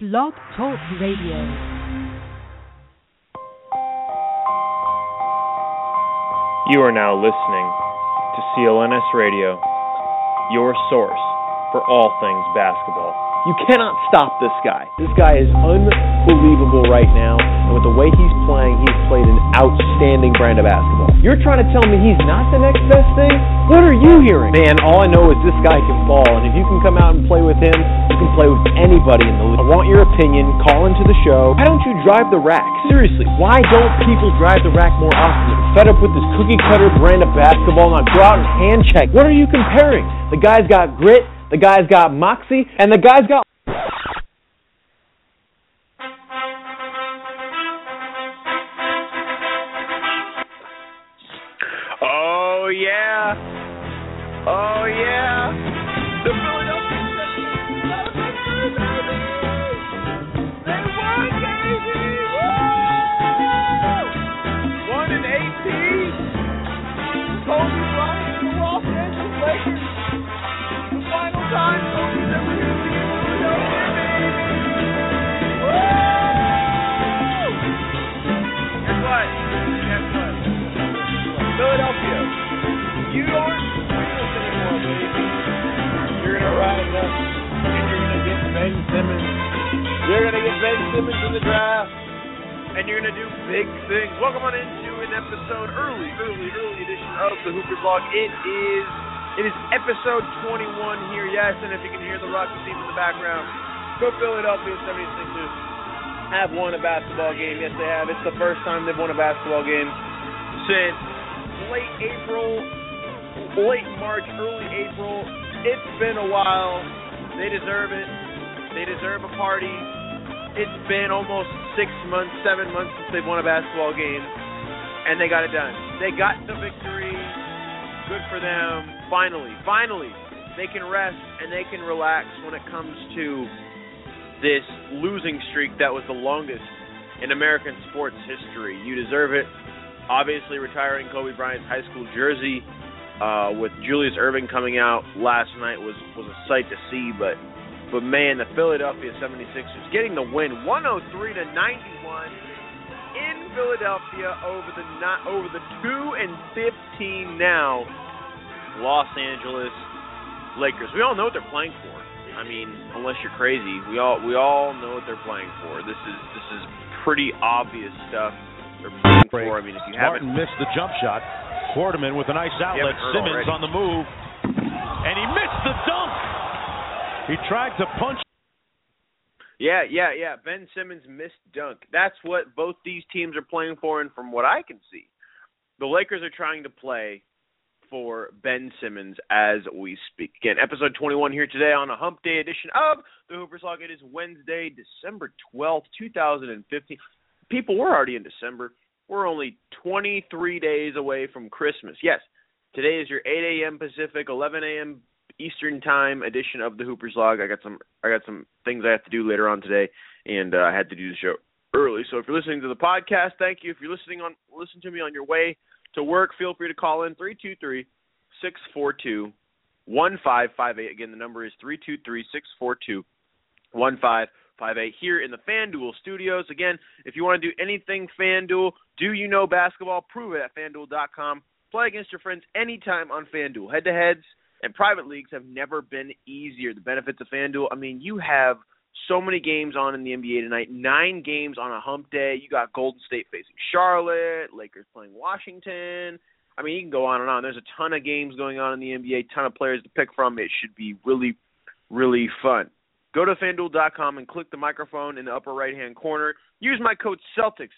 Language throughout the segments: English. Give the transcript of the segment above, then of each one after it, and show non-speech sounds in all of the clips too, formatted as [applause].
Blog Talk Radio. You are now listening to CLNS Radio, your source for all things basketball. You cannot stop this guy. This guy is unbelievable right now, and with the way he's playing, he's played an outstanding brand of basketball. You're trying to tell me he's not the next best thing? What are you hearing? Man, all I know is this guy can ball, and if you can come out and play with him, you can play with anybody in the league. I want your opinion. Call into the show. Why don't you drive the rack? Seriously, why don't people drive the rack more often? I'm fed up with this cookie cutter brand of basketball. Now go out and hand check. What are you comparing? The guy's got grit. The guy's got moxie, and the guy's got. What? Guess what? Philadelphia, you aren't winless anymore, baby. You're gonna rise up and you're gonna get Ben Simmons. You're gonna get Ben Simmons in the draft, and you're gonna do big things. Welcome on into an episode, early, early, early edition of the Hoopers Log. It is, it is episode 21 here. Yes, and if you can hear the Rocky team in the background, go Philadelphia 76ers have won a basketball game. Yes, they have. It's the first time they've won a basketball game since late April, late March, early April. It's been a while. They deserve it. They deserve a party. It's been almost six months, seven months since they've won a basketball game, and they got it done. They got the victory. Good for them. Finally, finally, they can rest and they can relax when it comes to this losing streak that was the longest in American sports history. You deserve it obviously retiring Kobe Bryant's high school jersey uh, with Julius Erving coming out last night was was a sight to see. But but man, the Philadelphia 76ers getting the win, 103 to 91 in Philadelphia over the not over the two and 15 now Los Angeles Lakers. We all know what they're playing for. I mean, unless you're crazy, we all we all know what they're playing for. This is this is pretty obvious stuff they're playing for. I mean, if you Martin haven't missed the jump shot. Quarterman with a nice outlet. Simmons already. on the move. And he missed the dunk. He tried to punch. Yeah, yeah, yeah. Ben Simmons missed dunk. That's what both these teams are playing for, and from what I can see, the Lakers are trying to play for Ben Simmons as we speak. Again, episode 21 here today on a Hump Day edition of the Hoopers Log. It is Wednesday, December 12th, 2015. People, we're already in December. We're only 23 days away from Christmas. Yes, today is your 8 a.m. Pacific, 11 a.m. Eastern Time edition of the Hoopers Log. I got some I got some things I have to do later on today, and uh, I had to do the show early. So if you're listening to the podcast, thank you. If you're listening on listen to me on your way to work, feel free to call in 323 642 1558. Again, the number is 323 642 1558 here in the FanDuel studios. Again, if you want to do anything FanDuel, do you know basketball? Prove it at fanduel.com. Play against your friends anytime on FanDuel. Head to heads and private leagues have never been easier. The benefits of FanDuel, I mean, you have so many games on in the NBA tonight. Nine games on a hump day. You got Golden State facing Charlotte, Lakers playing Washington. I mean, you can go on and on. There's a ton of games going on in the NBA, ton of players to pick from. It should be really, really fun. Go to fanduel.com and click the microphone in the upper right hand corner. Use my code Celtics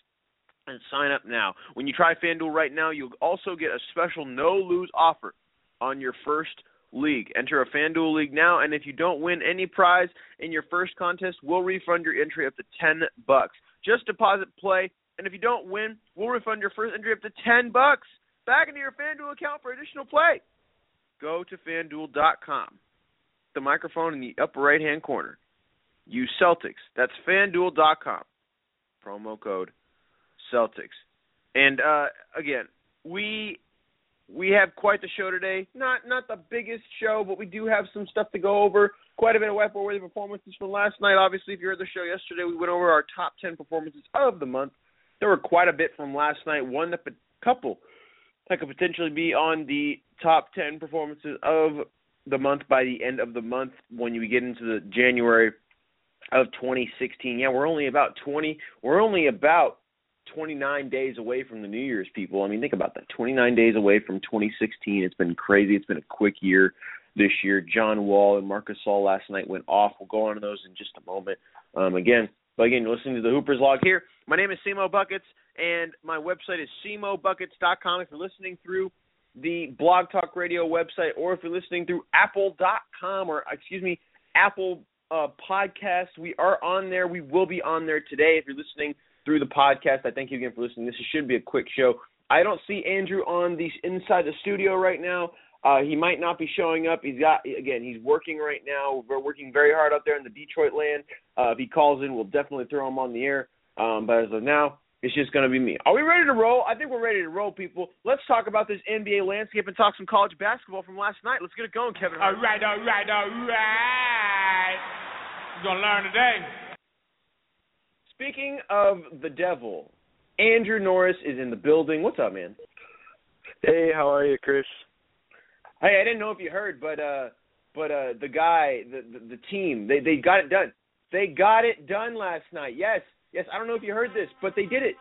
and sign up now. When you try FanDuel right now, you'll also get a special no lose offer on your first league. Enter a FanDuel league now, and if you don't win any prize in your first contest, we'll refund your entry up to ten bucks. Just deposit play, and if you don't win, we'll refund your first entry up to ten bucks back into your FanDuel account for additional play. Go to FanDuel.com. The microphone in the upper right hand corner. Use Celtics. That's FanDuel.com. Promo code Celtics. And uh, again, we we have quite the show today. Not not the biggest show, but we do have some stuff to go over. Quite a bit of whiteboard worthy performances from last night. Obviously, if you heard the show yesterday, we went over our top ten performances of the month. There were quite a bit from last night. One that a couple that could potentially be on the top ten performances of the month by the end of the month when you get into the January of 2016. Yeah, we're only about 20. We're only about 29 days away from the New Year's, people. I mean, think about that. 29 days away from 2016. It's been crazy. It's been a quick year this year. John Wall and Marcus Gasol last night went off. We'll go on to those in just a moment. Um, again, but again, you're listening to the Hoopers Log here. My name is Cmo Buckets, and my website is cmobuckets.com. If you're listening through the Blog Talk Radio website, or if you're listening through Apple.com, or excuse me, Apple uh, Podcast, we are on there. We will be on there today. If you're listening through the podcast. I thank you again for listening. This should be a quick show. I don't see Andrew on the inside the studio right now. Uh, he might not be showing up. He's got again. He's working right now. We're working very hard out there in the Detroit land. Uh, if he calls in, we'll definitely throw him on the air. Um, but as of now, it's just going to be me. Are we ready to roll? I think we're ready to roll, people. Let's talk about this NBA landscape and talk some college basketball from last night. Let's get it going, Kevin. All right, all right, all right. We're gonna learn today. Speaking of the devil, Andrew Norris is in the building. What's up, man? Hey, how are you, Chris? Hey, I didn't know if you heard, but uh but uh the guy, the the, the team, they they got it done. They got it done last night. Yes. Yes, I don't know if you heard this, but they did it.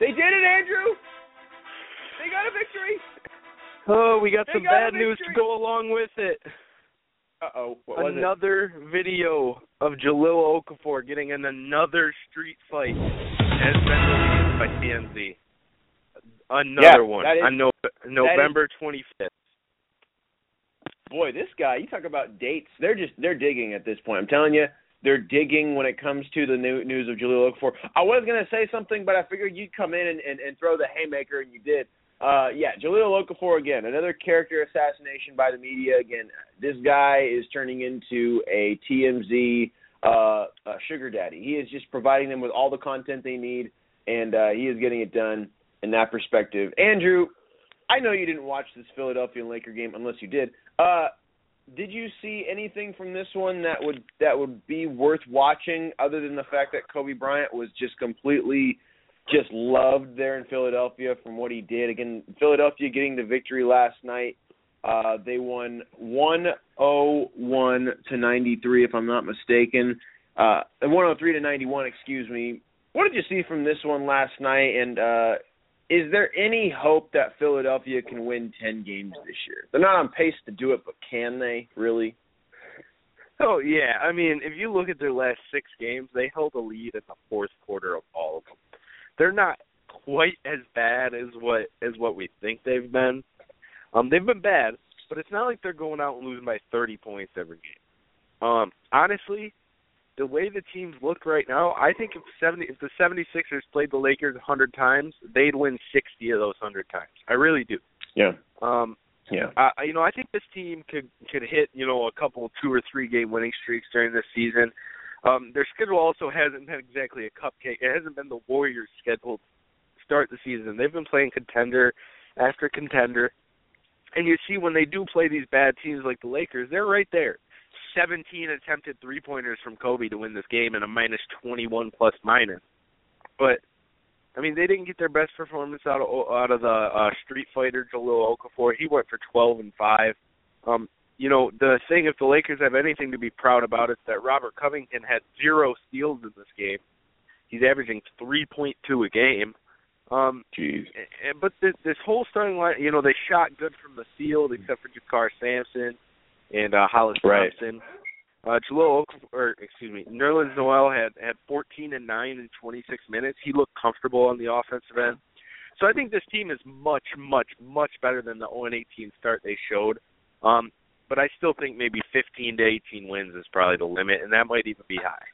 They did it, Andrew. They got a victory. Oh, we got They some got bad news to go along with it. Uh oh. Was another video of Jahlil Okafor getting in another street fight has been released by TMZ. Another Yeah, one is- on no, November 25th. Boy, this guy. You talk about dates. They're just they're digging at this point. I'm telling you, they're digging when it comes to the new, news of Jahlil Okafor. I was gonna say something, but I figured you'd come in and, and, and throw the haymaker, and you did. Uh, yeah, Jahlil Okafor again, another character assassination by the media. Again, this guy is turning into a TMZ uh, uh, sugar daddy. He is just providing them with all the content they need, and uh, he is getting it done in that perspective. Andrew, I know you didn't watch this Philadelphia Laker game unless you did. Uh, did you see anything from this one that would that would be worth watching, other than the fact that Kobe Bryant was just completely just loved there in Philadelphia from what he did. Again, Philadelphia getting the victory last night. Uh, they won 101 to 93, if I'm not mistaken. Uh, 103 to 91, excuse me. What did you see from this one last night? And uh, is there any hope that Philadelphia can win 10 games this year? They're not on pace to do it, but can they really? Oh yeah, I mean, if you look at their last six games, they held a lead in the fourth quarter of all of them. They're not quite as bad as what as what we think they've been. Um, they've been bad, but it's not like they're going out and losing by 30 points every game. Um, honestly, the way the teams look right now, I think if 70 if the 76ers played the Lakers a 100 times, they'd win 60 of those 100 times. I really do. Yeah. Um, Yeah. uh, you know, I think this team could could hit you know a couple two or three game winning streaks during this season. Um, their schedule also hasn't been exactly a cupcake. It hasn't been the Warriors' schedule to start the season. They've been playing contender after contender, and you see when they do play these bad teams like the Lakers, they're right there. 17 attempted three pointers from Kobe to win this game and a minus 21 plus minus. But I mean, they didn't get their best performance out of out of the uh, Street Fighter Jahlil Okafor. He went for 12 and five. Um, you know, the thing if the Lakers have anything to be proud about, it's that Robert Covington had zero steals in this game. He's averaging 3.2 a game. Um, Jeez. and, but this, this whole starting line, you know, they shot good from the field except for JaKarr Sampson and uh, Hollis Right. Thompson. Uh, Jahlil, or excuse me, Nerlens Noel had had 14 and 9 in 26 minutes. He looked comfortable on the offensive end. So I think this team is much, much, much better than the 0 18 start they showed. Um, but I still think maybe 15 to 18 wins is probably the limit, and that might even be high.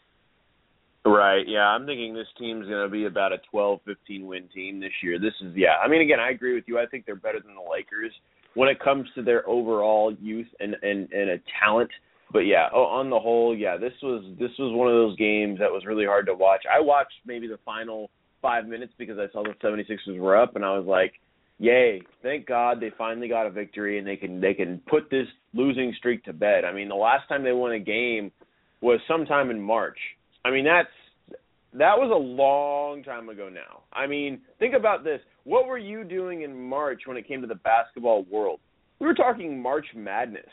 Right. Yeah, I'm thinking this team's going to be about a 12, 15 win team this year. This is yeah. I mean, again, I agree with you. I think they're better than the Lakers when it comes to their overall youth and and and a talent. But yeah, oh, on the whole, yeah, this was this was one of those games that was really hard to watch. I watched maybe the final five minutes because I saw the 76ers were up, and I was like, yay! Thank God they finally got a victory and they can they can put this losing streak to bed. I mean, the last time they won a game was sometime in March. I mean, that's that was a long time ago now. I mean, think about this. What were you doing in March when it came to the basketball world? We were talking March Madness.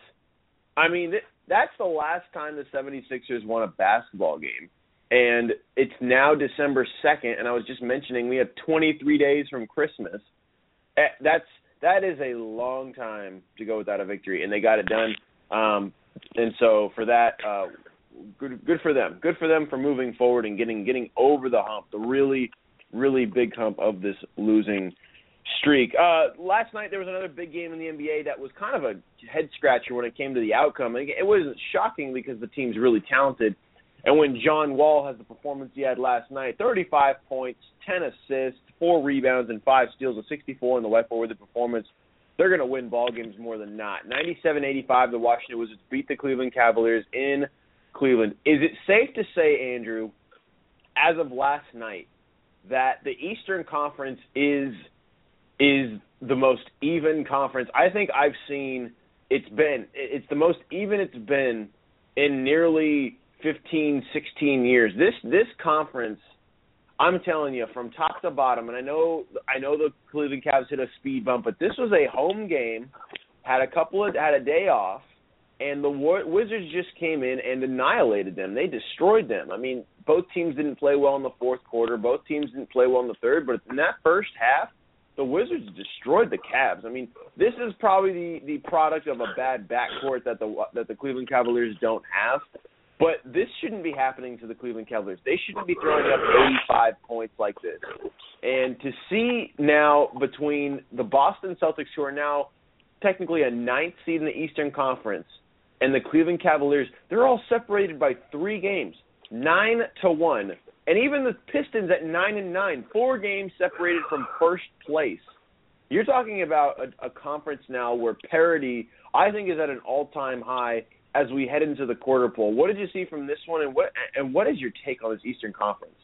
I mean, th- that's the last time the 76ers won a basketball game. And it's now December 2nd, and I was just mentioning we have 23 days from Christmas. Eh, That's that is a long time to go without a victory, and they got it done. Um, and so for that, uh, good good for them. Good for them for moving forward and getting getting over the hump, the really really big hump of this losing streak. Uh, last night there was another big game in the NBA that was kind of a head scratcher when it came to the outcome. It it wasn't shocking because the team's really talented. And when John Wall has the performance he had last night, 35 points, 10 assists, four rebounds, and five steals, a 64 in the Left with the performance, they're going to win ball games more than not. 97-85, the Washington Wizards beat the Cleveland Cavaliers in Cleveland. Is it safe to say, Andrew, as of last night, that the Eastern Conference is is the most even conference I think I've seen. It's been it's the most even it's been in nearly 15, 16 years. This this conference, I'm telling you, from top to bottom, and I know I know the Cleveland Cavs hit a speed bump, but this was a home game. Had a couple of had a day off, and the Wa- Wizards just came in and annihilated them. They destroyed them. I mean, both teams didn't play well in the fourth quarter. Both teams didn't play well in the third, but in that first half, the Wizards destroyed the Cavs. I mean, this is probably the the product of a bad backcourt that the that the Cleveland Cavaliers don't have. But this shouldn't be happening to the Cleveland Cavaliers. They shouldn't be throwing up 85 points like this. And to see now between the Boston Celtics, who are now technically a ninth seed in the Eastern Conference, and the Cleveland Cavaliers, they're all separated by three games, nine to one. And even the Pistons at nine and nine, four games separated from first place. You're talking about a, a conference now where parity, I think, is at an all-time high as we head into the quarter poll. What did you see from this one, and what and what is your take on this Eastern Conference?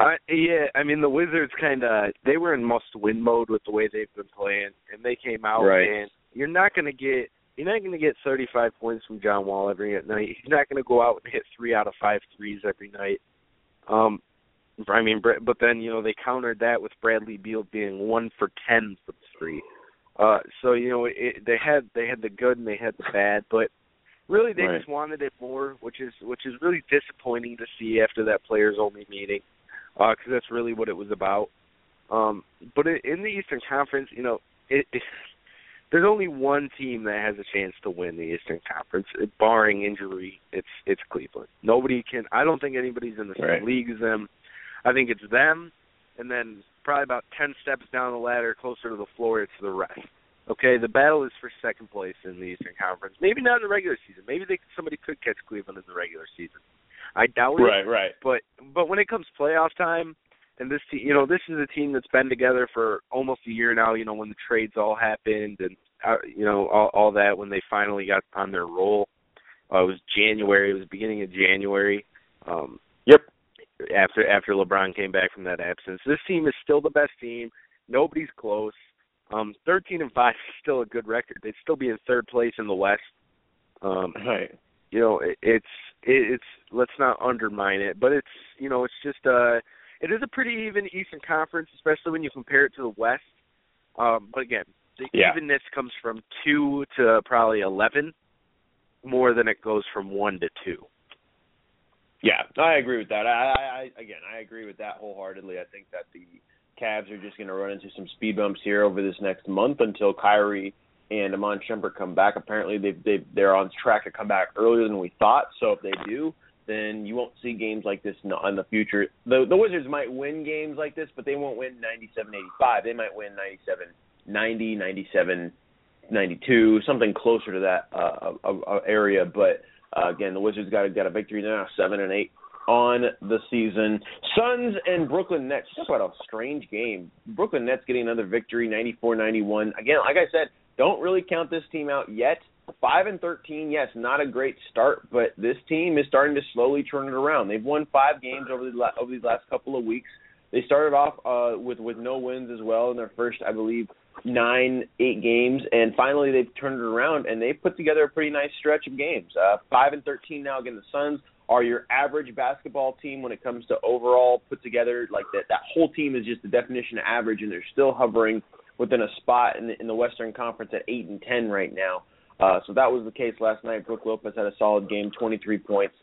Uh, yeah, I mean the Wizards kind of they were in must-win mode with the way they've been playing, and they came out Right. and you're not going to get you're not going to get 35 points from John Wall every night. He's not going to go out and hit three out of five threes every night. Um, I mean, but then you know they countered that with Bradley Beal being one for ten from three. Uh, so you know it, they had they had the good and they had the bad, but really they Right. just wanted it more, which is which is really disappointing to see after that players only meeting, because that's really what it was about. Um, but in, the Eastern Conference, you know, it, it, [laughs] there's only one team that has a chance to win the Eastern Conference, uh, barring injury. It's it's Cleveland. Nobody can. I don't think anybody's in the same Right. league as them. I think it's them, and then probably about ten steps down the ladder, closer to the floor, it's the rest. Okay, the battle is for second place in the Eastern Conference. Maybe not in the regular season. Maybe they somebody could catch Cleveland in the regular season. I doubt it. Right, right. But but when it comes playoff time, and this team, you know, this is a team that's been together for almost a year now. You know, when the trades all happened and uh, you know all, all that when they finally got on their roll. Uh, it was January. It was beginning of January. Um, Yep. After after LeBron came back from that absence, this team is still the best team. Nobody's close. Um, 13 and five is still a good record. They'd still be in third place in the West. Um, Right. you know it, it's it, it's let's not undermine it but it's you know it's just uh it is a pretty even eastern conference especially when you compare it to the west um but again the Yeah. evenness comes from two to probably eleven more than it goes from one to two Yeah, I agree with that. I, I, again, I agree with that wholeheartedly. I think that the Cavs are just going to run into some speed bumps here over this next month until Kyrie and Iman Shumpert come back. Apparently, they they they're on track to come back earlier than we thought. So if they do, then you won't see games like this in the, future. The the Wizards might win games like this, but they won't win 97-85. They might win 97-90, 97 92, something closer to that uh, uh, uh, area. But uh, again, the Wizards got a, got a victory now, seven and eight on the season. Suns and Brooklyn Nets. Talk about a strange game. Brooklyn Nets getting another victory, 94-91. Again, like I said, don't really count this team out yet. Five and thirteen, yes, not a great start, but this team is starting to slowly turn it around. They've won five games over the over these last couple of weeks. They started off uh, with with no wins as well in their first, I believe, nine, eight games, and finally they've turned it around and they've put together a pretty nice stretch of games. Uh, five and thirteen now against the Suns are your average basketball team when it comes to overall put together. Like that, that whole team is just the definition of average, and they're still hovering within a spot in the, in the Western Conference at eight and ten right now. Uh, so that was the case last night. Brook Lopez had a solid game, 23 points,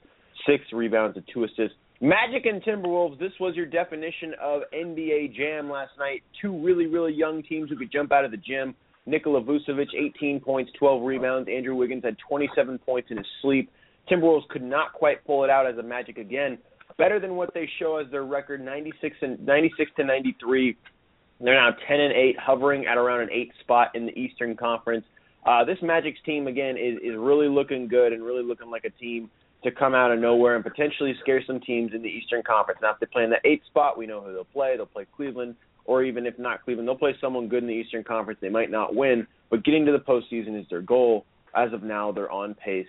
six rebounds, and two assists. Magic and Timberwolves, this was your definition of NBA Jam last night. Two really, really young teams who could jump out of the gym. Nikola Vucevic, 18 points, 12 rebounds. Andrew Wiggins had 27 points in his sleep. Timberwolves could not quite pull it out as a Magic again. Better than what they show as their record, 96 and 96 to 93. They're now 10 and 8, hovering at around an eight spot in the Eastern Conference. Uh, this Magic's team again is is really looking good and really looking like a team to come out of nowhere and potentially scare some teams in the Eastern Conference. Now, if they play in the eighth spot, we know who they'll play. They'll play Cleveland, or even if not Cleveland, they'll play someone good in the Eastern Conference. They might not win, but getting to the postseason is their goal. As of now, they're on pace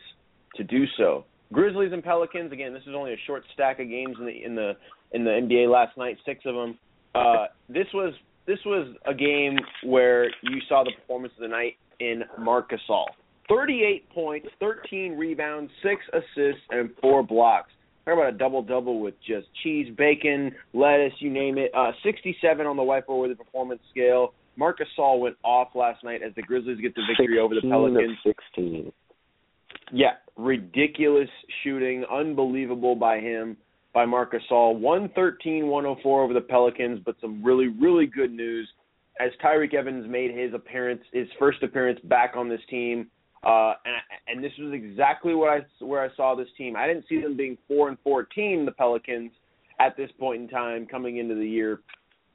to do so. Grizzlies and Pelicans. Again, this is only a short stack of games in the in the in the NBA last night. Six of them. Uh, this was this was a game where you saw the performance of the night in Marc Gasol. 38 points, 13 rebounds, 6 assists, and 4 blocks. Talk about a double double with just cheese, bacon, lettuce, you name it. Uh, 67 on the whiteboard with the performance scale. Marcus Gasol went off last night as the Grizzlies get the victory over the Pelicans. 16. Yeah, ridiculous shooting, unbelievable by him, by Marcus Gasol. 113-104 over the Pelicans, but some really, really good news as Tyreke Evans made his appearance, his first appearance back on this team. Uh, and and this was exactly what I where I saw this team. I didn't see them being four and fourteen, the Pelicans, at this point in time coming into the year,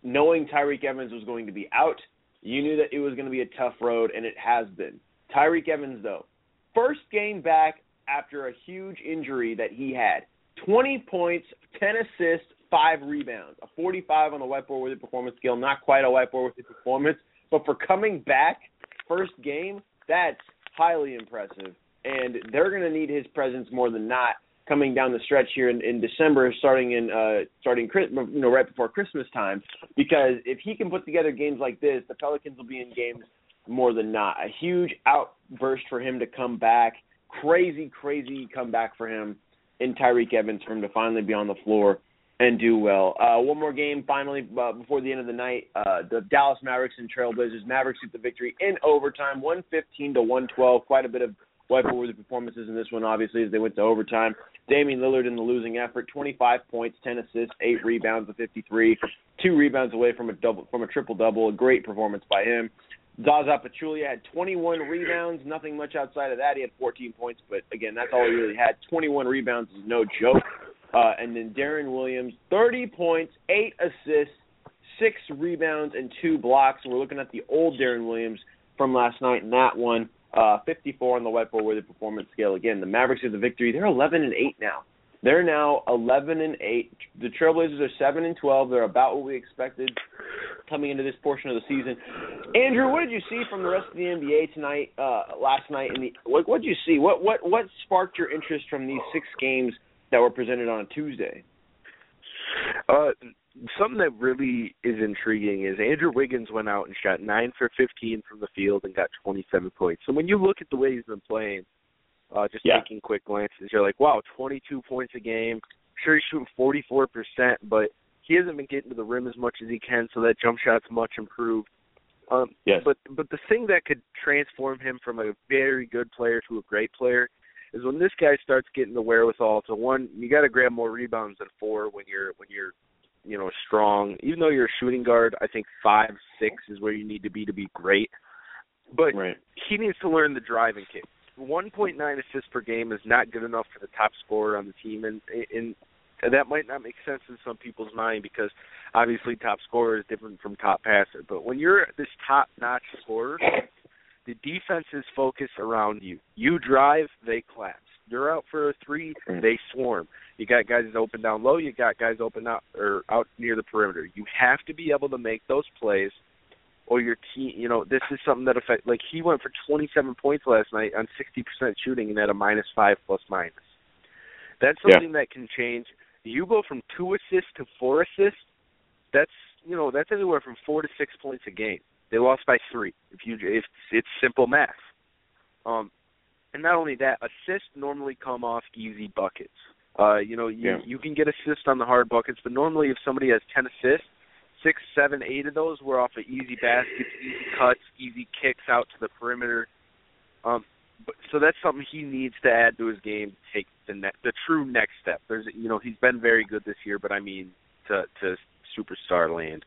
knowing Tyreke Evans was going to be out. You knew that it was going to be a tough road, and it has been. Tyreke Evans, though, first game back after a huge injury that he had, 20 points, 10 assists, five rebounds, a 45 on the whiteboard with worthy performance scale. Not quite a whiteboard with worthy performance, but for coming back first game, that's highly impressive, and they're going to need his presence more than not coming down the stretch here in, in December, starting in uh, starting you know right before Christmas time, because if he can put together games like this, the Pelicans will be in games more than not. A huge outburst for him to come back, crazy, crazy comeback for him in Tyreke Evans for him to finally be on the floor and do well. Uh, one more game finally uh, before the end of the night. Uh, the Dallas Mavericks and Trailblazers. Mavericks get the victory in overtime, 115 to 112. Quite a bit of wipe-worthy performances in this one, obviously, as they went to overtime. Damian Lillard in the losing effort, 25 points, 10 assists, 8 rebounds of 53, two rebounds away from a double from a triple double. A great performance by him. Zaza Pachulia had 21 rebounds, nothing much outside of that. He had 14 points, but again, that's all he really had. 21 rebounds is no joke. Uh, and then Deron Williams, 30 points, 8 assists, 6 rebounds, and 2 blocks. We're looking at the old Deron Williams from last night in that one. Uh, 54 on the whiteboard with the performance scale. Again, the Mavericks have the victory. They're 11 and 8 now. They're now 11 and 8. The Trailblazers are 7 and 12. They're about what we expected coming into this portion of the season. Andrew, what did you see from the rest of the NBA tonight, uh, last night? In the what did you see? What what what sparked your interest from these six games that were presented on a Tuesday? Uh, something that really is intriguing is Andrew Wiggins went out and shot nine for fifteen from the field and got twenty seven points. So when you look at the way he's been playing, uh, just yeah. taking quick glances, you're like, wow, twenty two points a game. Sure, he's shooting forty four percent, but he hasn't been getting to the rim as much as he can, so that jump shot's much improved. Um, yes. But but the thing that could transform him from a very good player to a great player is when this guy starts getting the wherewithal to one, you got to grab more rebounds than four when you're when you're you know strong. Even though you're a shooting guard, I think five six is where you need to be to be great. But right. he needs to learn the driving kick. 1.9 assists per game is not good enough for the top scorer on the team, and and that might not make sense in some people's mind because obviously top scorer is different from top passer. But when you're this top notch scorer, the defenses focus around you. You drive, they collapse. You're out for a three, they swarm. You got guys open down low. You got guys open out or out near the perimeter. You have to be able to make those plays, or your team. You know, this is something that affect. Like he went for 27 points last night on 60% shooting and at a minus five plus minus. That's something yeah. that can change. You go from two assists to four assists. that's you know that's anywhere from four to six points a game. They lost by three. If you if it's simple math. Um, and not only that, assists normally come off easy buckets. Uh, you know, you Yeah. you can get assists on the hard buckets, but normally if somebody has ten assists, six, seven, eight of those were off of easy baskets, easy cuts, easy kicks out to the perimeter. Um, but, so that's something he needs to add to his game. to Take the ne- the true next step. There's you know he's been very good this year, but I mean to to superstar land.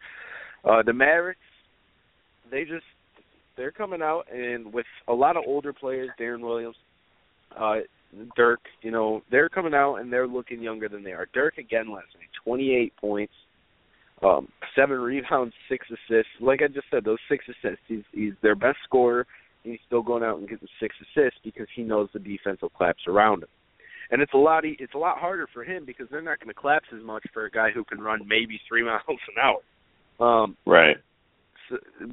Uh, the Mavericks, they just they're coming out and with a lot of older players, Deron Williams, uh, Dirk, you know, they're coming out and they're looking younger than they are. Dirk again last night, 28 points, um, seven rebounds, six assists. Like I just said, those six assists, he's he's their best scorer. And he's still going out and getting six assists because he knows the defense will collapse around him. And it's a lot it's a lot harder for him because they're not going to collapse as much for a guy who can run maybe three [laughs] miles an hour. Um, Right.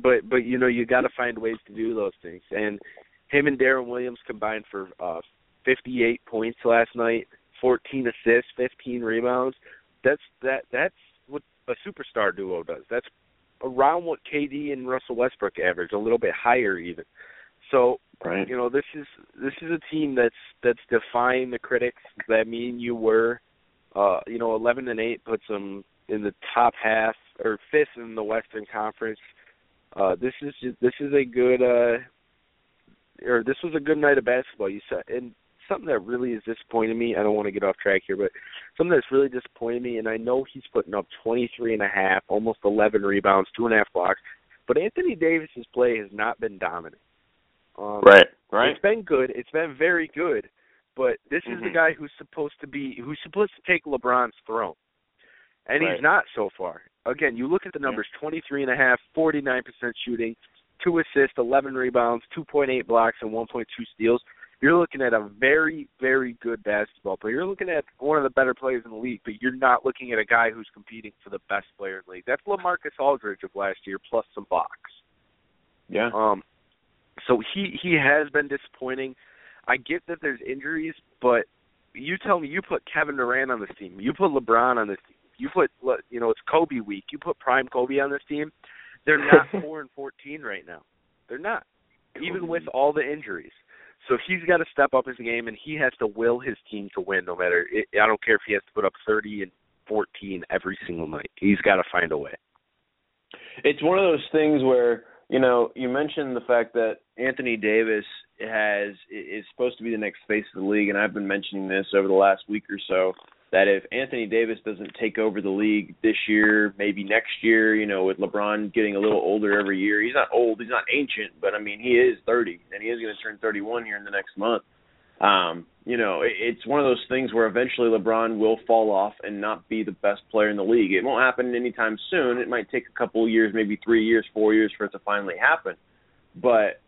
But but you know you got to find ways to do those things. And him and Deron Williams combined for uh 58 points last night, 14 assists, 15 rebounds. That's that that's what a superstar duo does. That's around what KD and Russell Westbrook average, a little bit higher even. So Right. you know this is this is a team that's that's defying the critics that me and you were. Uh, you know, 11 and 8 puts them in the top half or fifth in the Western Conference. Uh, this is just, this is a good uh, or this was a good night of basketball. You said, and something that really is disappointing me. I don't want to get off track here, but something that's really disappointing me. And I know he's putting up 23 and a half, almost 11 rebounds, two and a half blocks. But Anthony Davis's play has not been dominant. Um, Right. Right. It's been good. It's been very good. But this is the Mhm. guy who's supposed to be who's supposed to take LeBron's throne. And Right. he's not so far. Again, you look at the numbers, twenty-three and a half, forty-nine percent shooting, two assists, 11 rebounds, 2.8 blocks, and 1.2 steals. You're looking at a very, very good basketball player. You're looking at one of the better players in the league, but you're not looking at a guy who's competing for the best player in the league. That's LaMarcus Aldridge of last year, plus some blocks. Yeah. Um, so he he has been disappointing. I get that there's injuries, but you tell me you put Kevin Durant on this team, you put LeBron on this team, you put you know it's Kobe week, you put prime Kobe on this team. They're not [laughs] four and fourteen right now. They're not, even with all the injuries. So he's got to step up his game, and he has to will his team to win. No matter, it, I don't care if he has to put up thirty and fourteen every single night. He's got to find a way. It's one of those things where you know you mentioned the fact that Anthony Davis has is supposed to be the next face of the league, and I've been mentioning this over the last week or so that if Anthony Davis doesn't take over the league this year, maybe next year, you know, with LeBron getting a little older every year, he's not old, he's not ancient, but I mean he is 30, and he is going to turn 31 here in the next month. Um, you know, it, it's one of those things where eventually LeBron will fall off and not be the best player in the league. It won't happen anytime soon. It might take a couple of years, maybe three years, four years for it to finally happen. But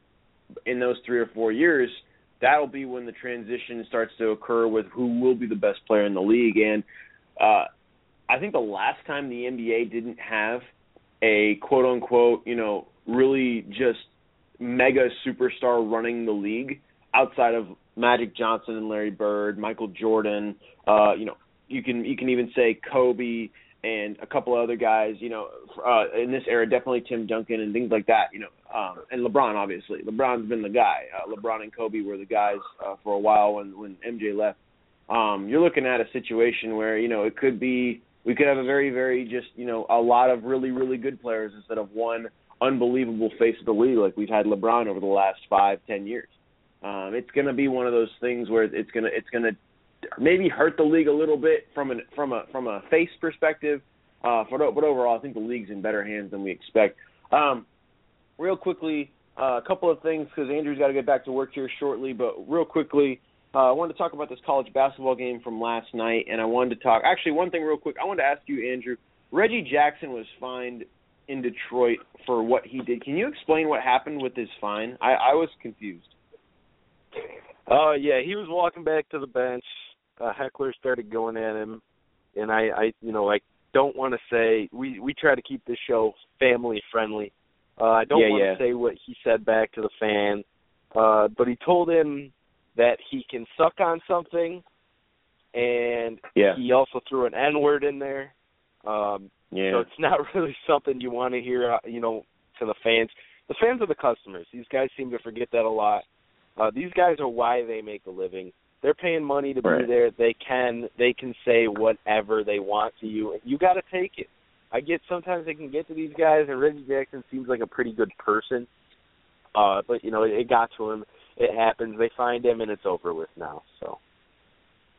in those three or four years, that'll be when the transition starts to occur with who will be the best player in the league. And uh, I think the last time the NBA didn't have a quote unquote, you know, really just mega superstar running the league outside of Magic Johnson and Larry Bird, Michael Jordan, uh, you know, you can you can even say Kobe and a couple of other guys, you know, uh, in this era, definitely Tim Duncan and things like that, you know, um, and LeBron obviously. LeBron's been the guy. Uh, LeBron and Kobe were the guys uh, for a while when when MJ left. Um, you're looking at a situation where you know it could be we could have a very very just you know a lot of really really good players instead of one unbelievable face of the league like we've had LeBron over the last five ten years. Um, it's going to be one of those things where it's going to it's going to maybe hurt the league a little bit from an from a from a face perspective. Uh, but but overall, I think the league's in better hands than we expect. Um, real quickly, uh, a couple of things because Andrew's got to get back to work here shortly. But real quickly, uh, I wanted to talk about this college basketball game from last night, and I wanted to talk. Actually, one thing real quick, I wanted to ask you, Andrew. Reggie Jackson was fined in Detroit for what he did. Can you explain what happened with his fine? I, I was confused. Oh yeah, he was walking back to the bench. A heckler started going at him, and I, I, you know, I don't want to say we we try to keep this show family friendly. Uh, I don't Yeah, want yeah. to say what he said back to the fan, uh, but he told him that he can suck on something, and Yeah. he also threw an N word in there. Um, Yeah. So it's [laughs] not really something you want to hear, uh, you know, to the fans. The fans are the customers. These guys seem to forget that a lot. Uh, these guys are why they make a living. They're paying money to Right. be there. They can they can say whatever they want to you, and you got to take it. I get sometimes they can get to these guys, and Reggie Jackson seems like a pretty good person. Uh, but you know, it, it got to him. It happens. They find him, and it's over with now. So.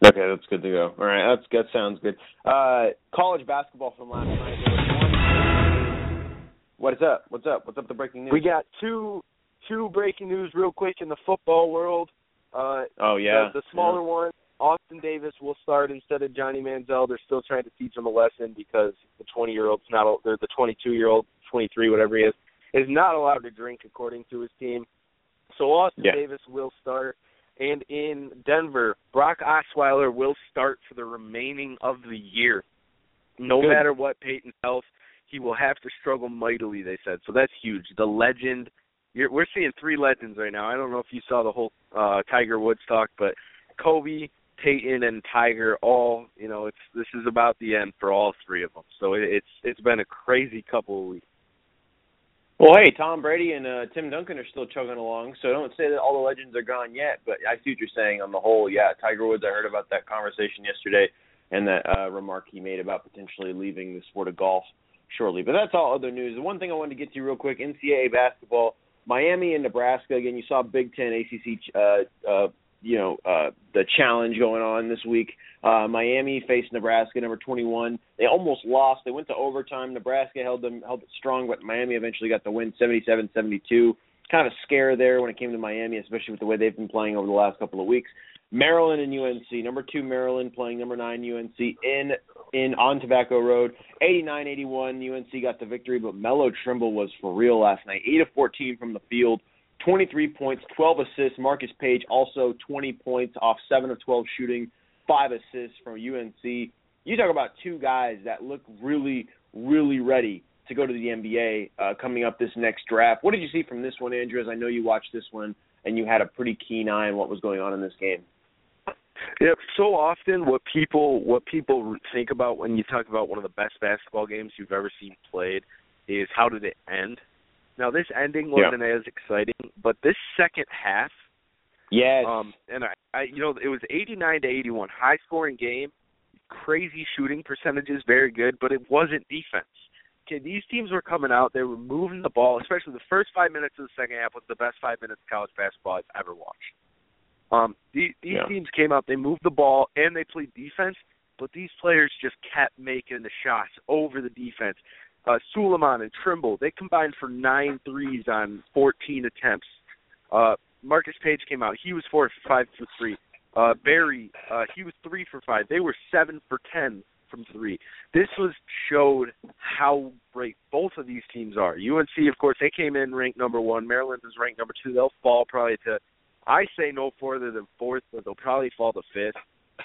Okay, that's good to go. All right, that's that sounds good. Uh, college basketball from last night. There was one- What is up? What's up? What's up? The breaking news. We got two two breaking news real quick in the football world. Uh, Oh yeah. the, the smaller one, Austin Davis will start instead of Johnny Manziel. They're still trying to teach him a lesson because the 20 year old's not, they're the 22 year old, 23, whatever he is, is not allowed to drink according to his team. So Austin Yeah. Davis will start. And in Denver, Brock Osweiler will start for the remaining of the year. No Good. matter what Peyton's health, he will have to struggle mightily, they said. So that's huge. The legend you're, we're seeing three legends right now. I don't know if you saw the whole uh Tiger Woods talk, but Kobe, Peyton, and Tiger all you know it's this is about the end for all three of them. So it, it's it's been a crazy couple of weeks. Well, hey, Tom Brady and uh, Tim Duncan are still chugging along, so don't say that all the legends are gone yet. But I see what you're saying on the whole. Yeah, Tiger Woods. I heard about that conversation yesterday and that uh, remark he made about potentially leaving the sport of golf shortly. But that's all other news. The one thing I wanted to get to you real quick: NCAA basketball, Miami and Nebraska. Again, you saw Big Ten, ACC. Uh, uh, you know uh, the challenge going on this week. Uh, Miami faced Nebraska, number 21. They almost lost. They went to overtime. Nebraska held them held it strong, but Miami eventually got the win, 77-72. Kind of a scare there when it came to Miami, especially with the way they've been playing over the last couple of weeks. Maryland and UNC, number two Maryland playing number nine UNC in in on Tobacco Road, 89-81. UNC got the victory, but Melo Trimble was for real last night, eight of 14 from the field. 23 points, 12 assists. Marcus Paige also 20 points off 7 of 12 shooting, 5 assists from UNC. You talk about two guys that look really, really ready to go to the NBA uh, coming up this next draft. What did you see from this one, Andrew? As I know you watched this one and you had a pretty keen eye on what was going on in this game. Yeah, so often what people what people think about when you talk about one of the best basketball games you've ever seen played is how did it end? Now this ending wasn't as exciting, but this second half Yes. Um, and I, I, you know, it was 89 to 81, high scoring game, crazy shooting percentages, very good, but it wasn't defense. Okay, these teams were coming out, they were moving the ball, especially the first five minutes of the second half was the best five minutes of college basketball I've ever watched. Um, these, these Yeah. teams came out, they moved the ball, and they played defense, but these players just kept making the shots over the defense. Uh, Sulaimon and Trimble, they combined for nine threes on 14 attempts. Uh, Marcus Paige came out. He was four for five for three. Uh, Berry, uh, he was three for five. They were seven for ten from three. This was showed how great both of these teams are. UNC, of course, they came in ranked number one. Maryland is ranked number two. They'll fall probably to, I say no further than fourth, but they'll probably fall to fifth.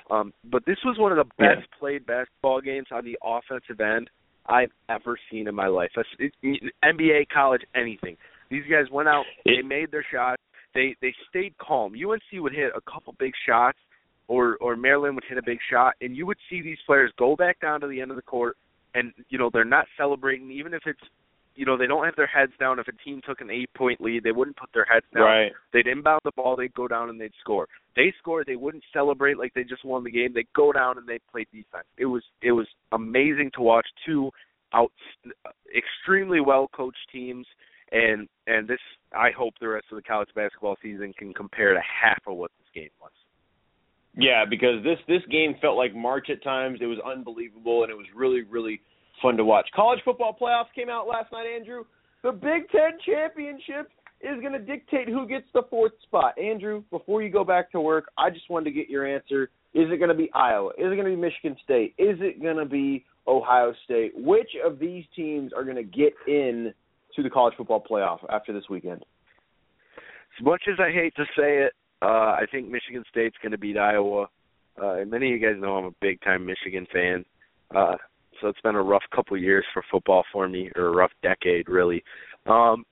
Um, but this was one of the Yeah. best played basketball games on the offensive end I've ever seen in my life. It, NBA, college, anything. These guys went out, they made their shots, they they stayed calm. UNC would hit a couple big shots, or or Maryland would hit a big shot, and you would see these players go back down to the end of the court, and you know they're not celebrating, even if it's you know they don't have their heads down. If a team took an eight point lead, they wouldn't put their heads down. Right. They'd inbound the ball, they'd go down and they'd score. They scored, they wouldn't celebrate like they just won the game. They'd go down and they'd play defense. It was it was amazing to watch two out extremely well coached teams and and this I hope the rest of the college basketball season can compare to half of what this game was. Yeah, because this this game felt like March at times. It was unbelievable, and it was really really fun to watch. College football playoffs came out last night, Andrew. The Big Ten championship is going to dictate who gets the fourth spot. Andrew, before you go back to work, I just wanted to get your answer. Is it going to be Iowa? Is it going to be Michigan State? Is it going to be Ohio State? Which of these teams are going to get in to the college football playoff after this weekend? As much as I hate to say it, uh, I think Michigan State's going to beat Iowa. Uh, and many of you guys know I'm a big time Michigan fan. Uh, so it's been a rough couple years for football for me, or a rough decade really. Um,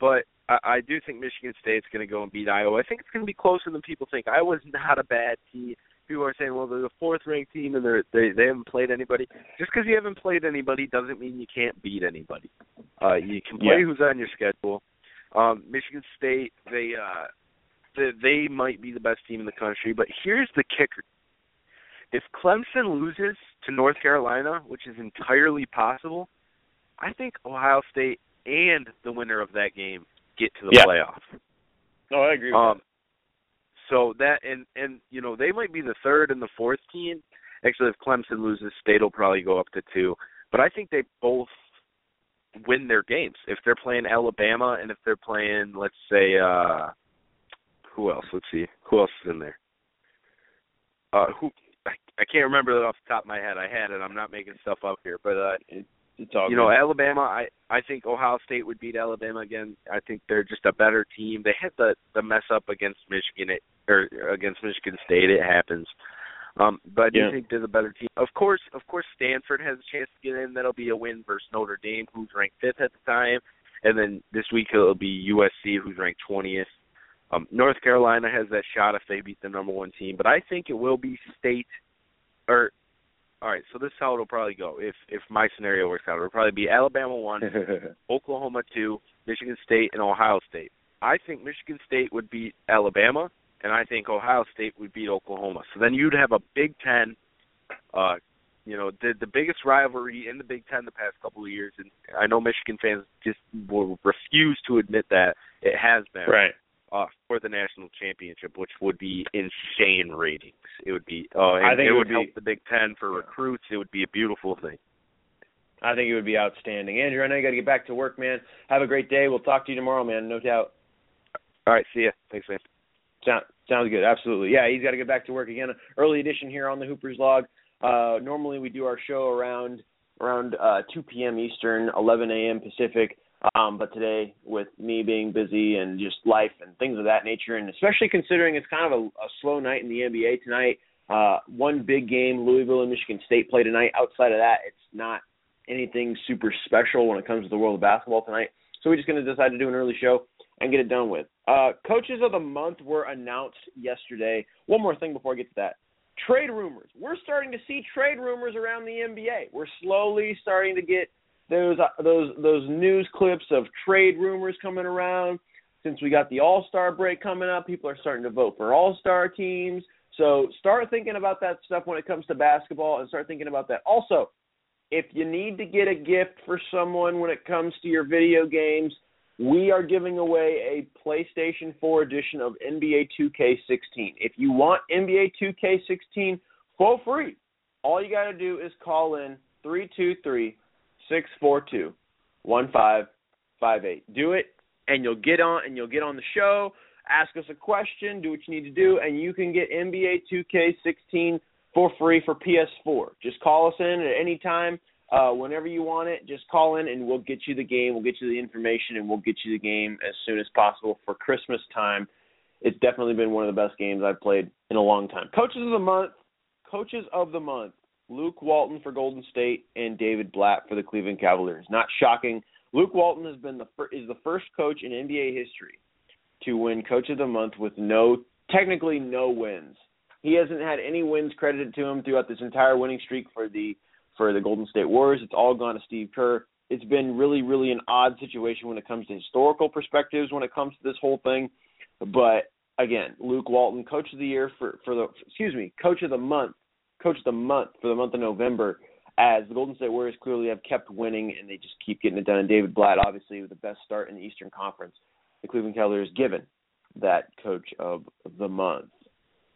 but I, I do think Michigan State's going to go and beat Iowa. I think it's going to be closer than people think. Iowa's not a bad team. people are saying, well, they're the fourth ranked team and they're they they haven't played anybody. Just because you haven't played anybody doesn't mean you can't beat anybody. Uh, you can play Yeah. who's on your schedule. Um, Michigan State, they uh, they, they might be the best team in the country, but here's the kicker: if Clemson loses to North Carolina, which is entirely possible, I think Ohio State and the winner of that game get to the Yeah. playoff. No, I agree with Um, so that and and you know they might be the third and the fourth team. Actually, if Clemson loses, State will probably go up to two. But I think they both win their games if they're playing Alabama and if they're playing, let's say, uh who else? Let's see, who else is in there? Uh, who I, can't remember that off the top of my head. I had it. I'm not making stuff up here, but uh that. It's all you know. Alabama. I I think Ohio State would beat Alabama again. I think they're just a better team. They had the the mess up against Michigan it, or against Michigan State. It happens. Um, but I do Yeah. think they're the better team. Of course, of course, Stanford has a chance to get in. That'll be a win versus Notre Dame, who's ranked fifth at the time, and then this week it'll be USC, who's ranked twentieth. Um, North Carolina has that shot if they beat the number one team, but I think it will be State or all right, so this is how it'll probably go. If if my scenario works out, it'll probably be Alabama one, [laughs] Oklahoma two, Michigan State, and Ohio State. I think Michigan State would beat Alabama, and I think Ohio State would beat Oklahoma. So then you'd have a Big Ten, uh, you know, the the biggest rivalry in the Big Ten the past couple of years, and I know Michigan fans just will refuse to admit that it has been right. Uh, for the national championship, which would be insane ratings. It would be, oh, I think it, it would would help be- the Big Ten for recruits. It would be a beautiful thing. I think it would be outstanding. Andrew, I know you got to get back to work, man. Have a great day. We'll talk to you tomorrow, man. No doubt. All right, see ya. Thanks, man. Sound, sounds good. Absolutely. Yeah, he's got to get back to work again. Early edition here on the Hoopers log. Uh, normally we do our show around around uh, 2 p.m. Eastern, 11 a.m. Pacific. Um, but today, with me being busy and just life and things of that nature, and especially considering it's kind of a, a slow night in the NBA tonight, uh, one big game, Louisville and Michigan State play tonight. Outside of that, it's not anything super special when it comes to the world of basketball tonight. So we're just going to decide to do an early show and get it done with. Uh, coaches of the month were announced yesterday. One more thing before I get to that. Trade rumors. We're starting to see trade rumors around the NBA. We're slowly starting to get those uh, those those news clips of trade rumors coming around. Since we got the All Star break coming up, people are starting to vote for All Star teams. So start thinking about that stuff when it comes to basketball, and start thinking about that. Also, if you need to get a gift for someone when it comes to your video games, we are giving away a PlayStation 4 edition of NBA 2K16. If you want NBA 2K16 for free, all you got to do is call in 323 642 1558. Do it, and you'll get on and you'll get on the show. Ask us a question, do what you need to do, and you can get NBA 2K16 for free for PS4. Just call us in at any time, uh, whenever you want it. Just call in, and we'll get you the game. We'll get you the information, and we'll get you the game as soon as possible for Christmas time. It's definitely been one of the best games I've played in a long time. Coaches of the month, coaches of the month: Luke Walton for Golden State and David Blatt for the Cleveland Cavaliers. Not shocking. Luke Walton has been the fir- is the first coach in NBA history to win Coach of the Month with no technically no wins. He hasn't had any wins credited to him throughout this entire winning streak for the for the Golden State Warriors. It's all gone to Steve Kerr. It's been really, really an odd situation when it comes to historical perspectives when it comes to this whole thing. But again, Luke Walton, Coach of the Year for for the excuse me, Coach of the Month, Coach of the Month for the month of November. As the Golden State Warriors clearly have kept winning and they just keep getting it done. And David Blatt, obviously, with the best start in the Eastern Conference, the Cleveland Cavaliers given that Coach of the Month.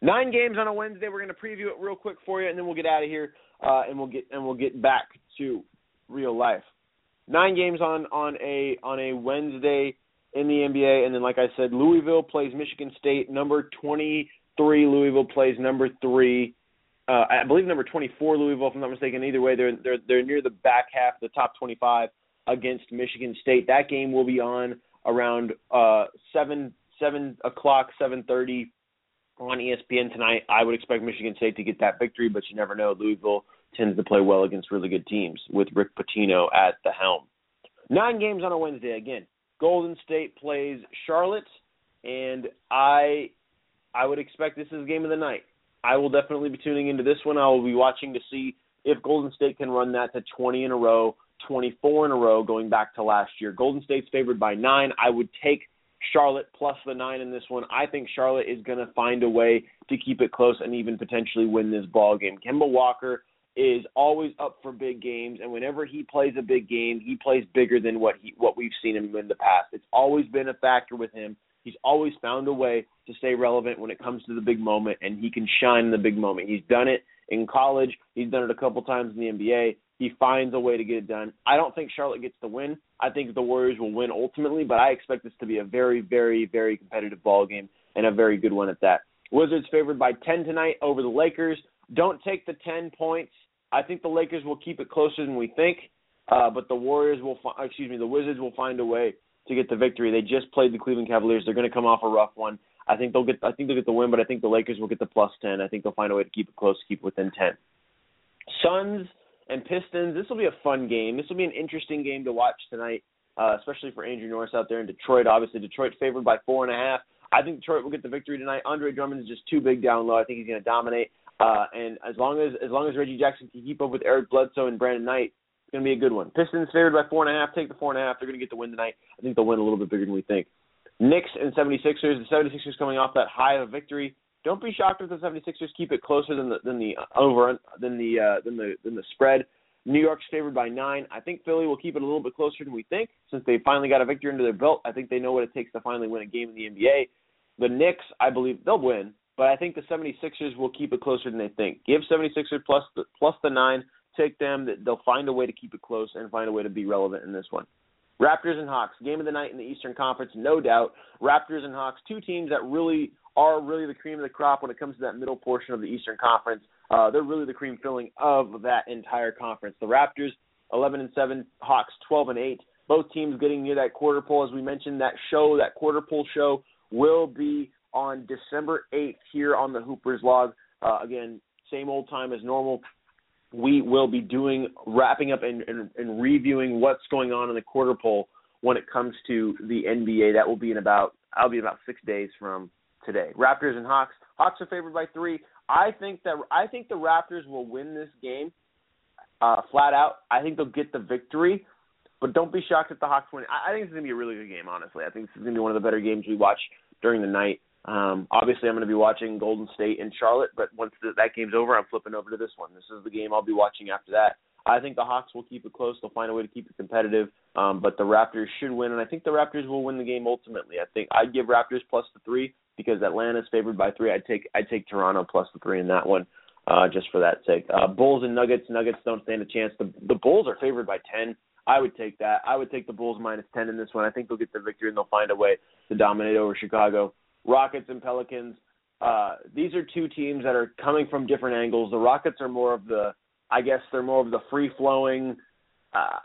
Nine games on a Wednesday. We're going to preview it real quick for you, and then we'll get out of here, uh, and we'll get and we'll get back to real life. Nine games on on a on a Wednesday in the NBA, and then like I said, Louisville plays Michigan State. Number twenty three, Louisville plays number three. Uh, I believe number twenty four, Louisville, if I'm not mistaken. Either way, they're they're they're near the back half, the top twenty five against Michigan State. That game will be on around uh, seven seven o'clock, seven thirty on ESPN tonight. I would expect Michigan State to get that victory, but you never know. Louisville tends to play well against really good teams with Rick Pitino at the helm. Nine games on a Wednesday again. Golden State plays Charlotte, and I I would expect this is game of the night. I will definitely be tuning into this one. I will be watching to see if Golden State can run that to 20 in a row, 24 in a row, going back to last year. Golden State's favored by nine. I would take Charlotte plus the nine in this one. I think Charlotte is going to find a way to keep it close and even potentially win this ball game. Kemba Walker is always up for big games, and whenever he plays a big game, he plays bigger than what he what we've seen him in the past. It's always been a factor with him. He's always found a way to stay relevant when it comes to the big moment, and he can shine in the big moment. He's done it in college. He's done it a couple times in the NBA. He finds a way to get it done. I don't think Charlotte gets the win. I think the Warriors will win ultimately, but I expect this to be a very, very, very competitive ball game and a very good one at that. Wizards favored by 10 tonight over the Lakers. Don't take the 10 points. I think the Lakers will keep it closer than we think, uh, but the Warriors will, fi- excuse me, the Wizards will find a way to get the victory. They just played the Cleveland Cavaliers. They're going to come off a rough one. I think they'll get, I think they'll get the win, but I think the Lakers will get the plus 10. I think they'll find a way to keep it close, keep it within 10. Suns and Pistons. This will be a fun game. This will be an interesting game to watch tonight, uh, especially for Andrew Norris out there in Detroit. Obviously, Detroit favored by four and a half. I think Detroit will get the victory tonight. Andre Drummond is just too big down low. I think he's going to dominate. Uh, and as long as as long as Reggie Jackson can keep up with Eric Bledsoe and Brandon Knight, going to be a good one. Pistons favored by four and a half. Take the four and a half. They're going to get the win tonight. I think they'll win a little bit bigger than we think. Knicks and 76ers. The 76ers coming off that high of a victory. Don't be shocked if the 76ers keep it closer than the than the over than the uh, than the than the spread. New York's favored by nine. I think Philly will keep it a little bit closer than we think since they finally got a victory under their belt. I think they know what it takes to finally win a game in the NBA. The Knicks, I believe they'll win, but I think the 76ers will keep it closer than they think. Give 76ers plus the, plus the nine. Take them. That they'll find a way to keep it close and find a way to be relevant in this one. Raptors and Hawks, game of the night in the Eastern Conference, no doubt. Raptors and Hawks, two teams that really are really the cream of the crop when it comes to that middle portion of the Eastern Conference. Uh, they're really the cream filling of that entire conference. The Raptors, 11 and 7, Hawks 12 and 8. Both teams getting near that quarter pole, as we mentioned. That show, that quarter pole show, will be on December 8th here on the Hoopers log. Uh, again, same old time as normal. We will be doing wrapping up and, and, and reviewing what's going on in the quarter pole when it comes to the NBA. That will be in about I'll be about six days from today. Raptors and Hawks. Hawks are favored by three. I think that I think the Raptors will win this game, uh, flat out. I think they'll get the victory, but don't be shocked if the Hawks win. I, I think it's gonna be a really good game. Honestly, I think this is gonna be one of the better games we watch during the night. Um, obviously, I'm going to be watching Golden State and Charlotte, but once the, that game's over, I'm flipping over to this one. This is the game I'll be watching after that. I think the Hawks will keep it close. They'll find a way to keep it competitive, um, but the Raptors should win, and I think the Raptors will win the game ultimately. I think I'd give Raptors plus the three because Atlanta's favored by three. I'd take I'd take Toronto plus the three in that one, uh, just for that sake. Uh, Bulls and Nuggets. Nuggets don't stand a chance. The the Bulls are favored by ten. I would take that. I would take the Bulls minus ten in this one. I think they'll get the victory and they'll find a way to dominate over Chicago. Rockets and Pelicans. Uh, these are two teams that are coming from different angles. The Rockets are more of the, I guess they're more of the free flowing, uh,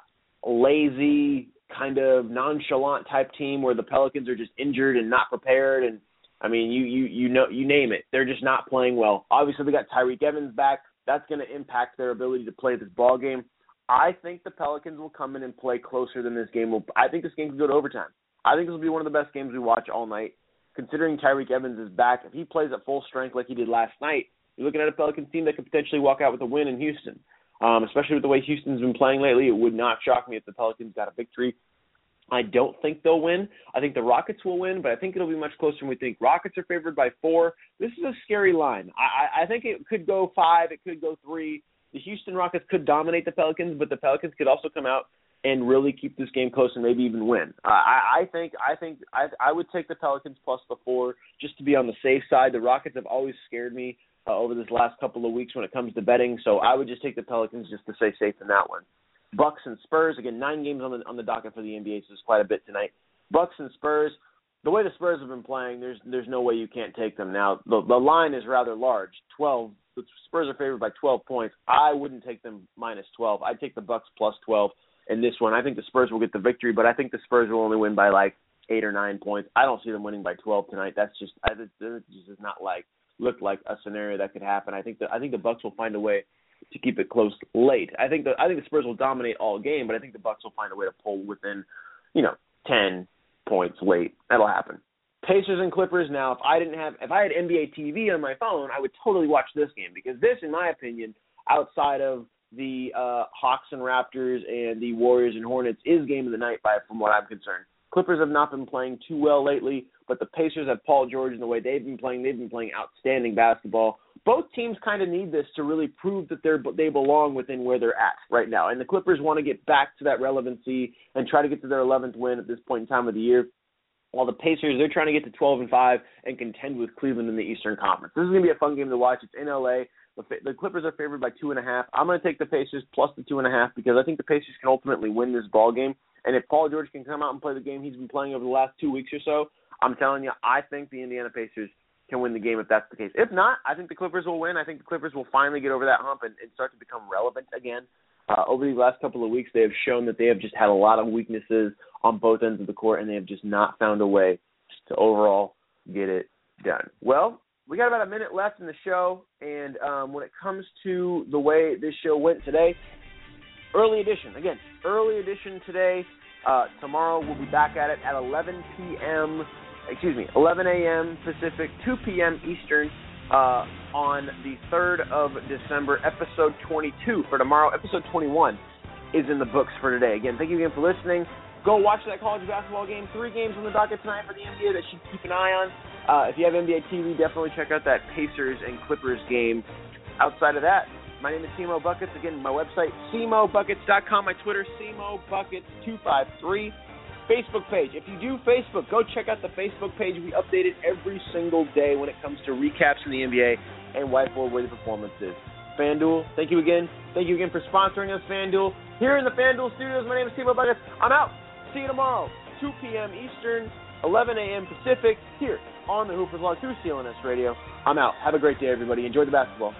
lazy, kind of nonchalant type team where the Pelicans are just injured and not prepared and I mean you you you know you name it. They're just not playing well. Obviously they got Tyreke Evans back. That's going to impact their ability to play this ball game. I think the Pelicans will come in and play closer than this game will. I think this game could go to overtime. I think this will be one of the best games we watch all night considering Tyreke Evans is back, if he plays at full strength like he did last night, you're looking at a Pelicans team that could potentially walk out with a win in Houston. Um, especially with the way Houston's been playing lately, it would not shock me if the Pelicans got a victory. I don't think they'll win. I think the Rockets will win, but I think it'll be much closer than we think. Rockets are favored by four. This is a scary line. I, I think it could go five. It could go three. The Houston Rockets could dominate the Pelicans, but the Pelicans could also come out and really keep this game close and maybe even win. I, I think I think I, I would take the Pelicans plus the four just to be on the safe side. The Rockets have always scared me uh, over this last couple of weeks when it comes to betting, so I would just take the Pelicans just to stay safe in that one. Bucks and Spurs again, nine games on the on the docket for the NBA, so it's quite a bit tonight. Bucks and Spurs. The way the Spurs have been playing, there's there's no way you can't take them. Now the the line is rather large, twelve. The Spurs are favored by 12 points. I wouldn't take them minus 12. I'd take the Bucks plus 12 in this one. I think the Spurs will get the victory, but I think the Spurs will only win by like eight or nine points. I don't see them winning by 12 tonight. That's just I, it just does not like look like a scenario that could happen. I think the I think the Bucks will find a way to keep it close late. I think the I think the Spurs will dominate all game, but I think the Bucks will find a way to pull within, you know, 10 points late. That'll happen. Pacers and Clippers. Now, if I didn't have, if I had NBA TV on my phone, I would totally watch this game because this, in my opinion, outside of the uh, Hawks and Raptors and the Warriors and Hornets, is game of the night by from what I'm concerned. Clippers have not been playing too well lately, but the Pacers have Paul George and the way they've been playing. They've been playing outstanding basketball. Both teams kind of need this to really prove that they're they belong within where they're at right now. And the Clippers want to get back to that relevancy and try to get to their 11th win at this point in time of the year. While the Pacers, they're trying to get to 12 and 5 and contend with Cleveland in the Eastern Conference. This is going to be a fun game to watch. It's in LA. The, the Clippers are favored by two and a half. I'm going to take the Pacers plus the two and a half because I think the Pacers can ultimately win this ball game. And if Paul George can come out and play the game he's been playing over the last two weeks or so, I'm telling you, I think the Indiana Pacers can win the game if that's the case. If not, I think the Clippers will win. I think the Clippers will finally get over that hump and, and start to become relevant again. Uh, over the last couple of weeks, they have shown that they have just had a lot of weaknesses on both ends of the court, and they have just not found a way to overall get it done. Well, we got about a minute left in the show, and um, when it comes to the way this show went today, early edition again, early edition today. Uh, tomorrow we'll be back at it at 11 p.m. Excuse me, 11 a.m. Pacific, 2 p.m. Eastern uh, on the 3rd of December, episode 22 for tomorrow. Episode 21 is in the books for today. Again, thank you again for listening. Go watch that college basketball game. Three games on the docket tonight for the NBA that you should keep an eye on. Uh, if you have NBA TV, definitely check out that Pacers and Clippers game. Outside of that, my name is Cmo Buckets. Again, my website, cmobuckets.com. My Twitter, CmoBuckets253. Facebook page. If you do Facebook, go check out the Facebook page. We update it every single day when it comes to recaps in the NBA and whiteboard where the performance is. FanDuel, thank you again. Thank you again for sponsoring us, FanDuel. Here in the FanDuel studios, my name is Cmo Buckets. I'm out. See you tomorrow, 2 p.m. Eastern, 11 a.m. Pacific, here on the Hoopers Log 2 CLNS Radio. I'm out. Have a great day, everybody. Enjoy the basketball.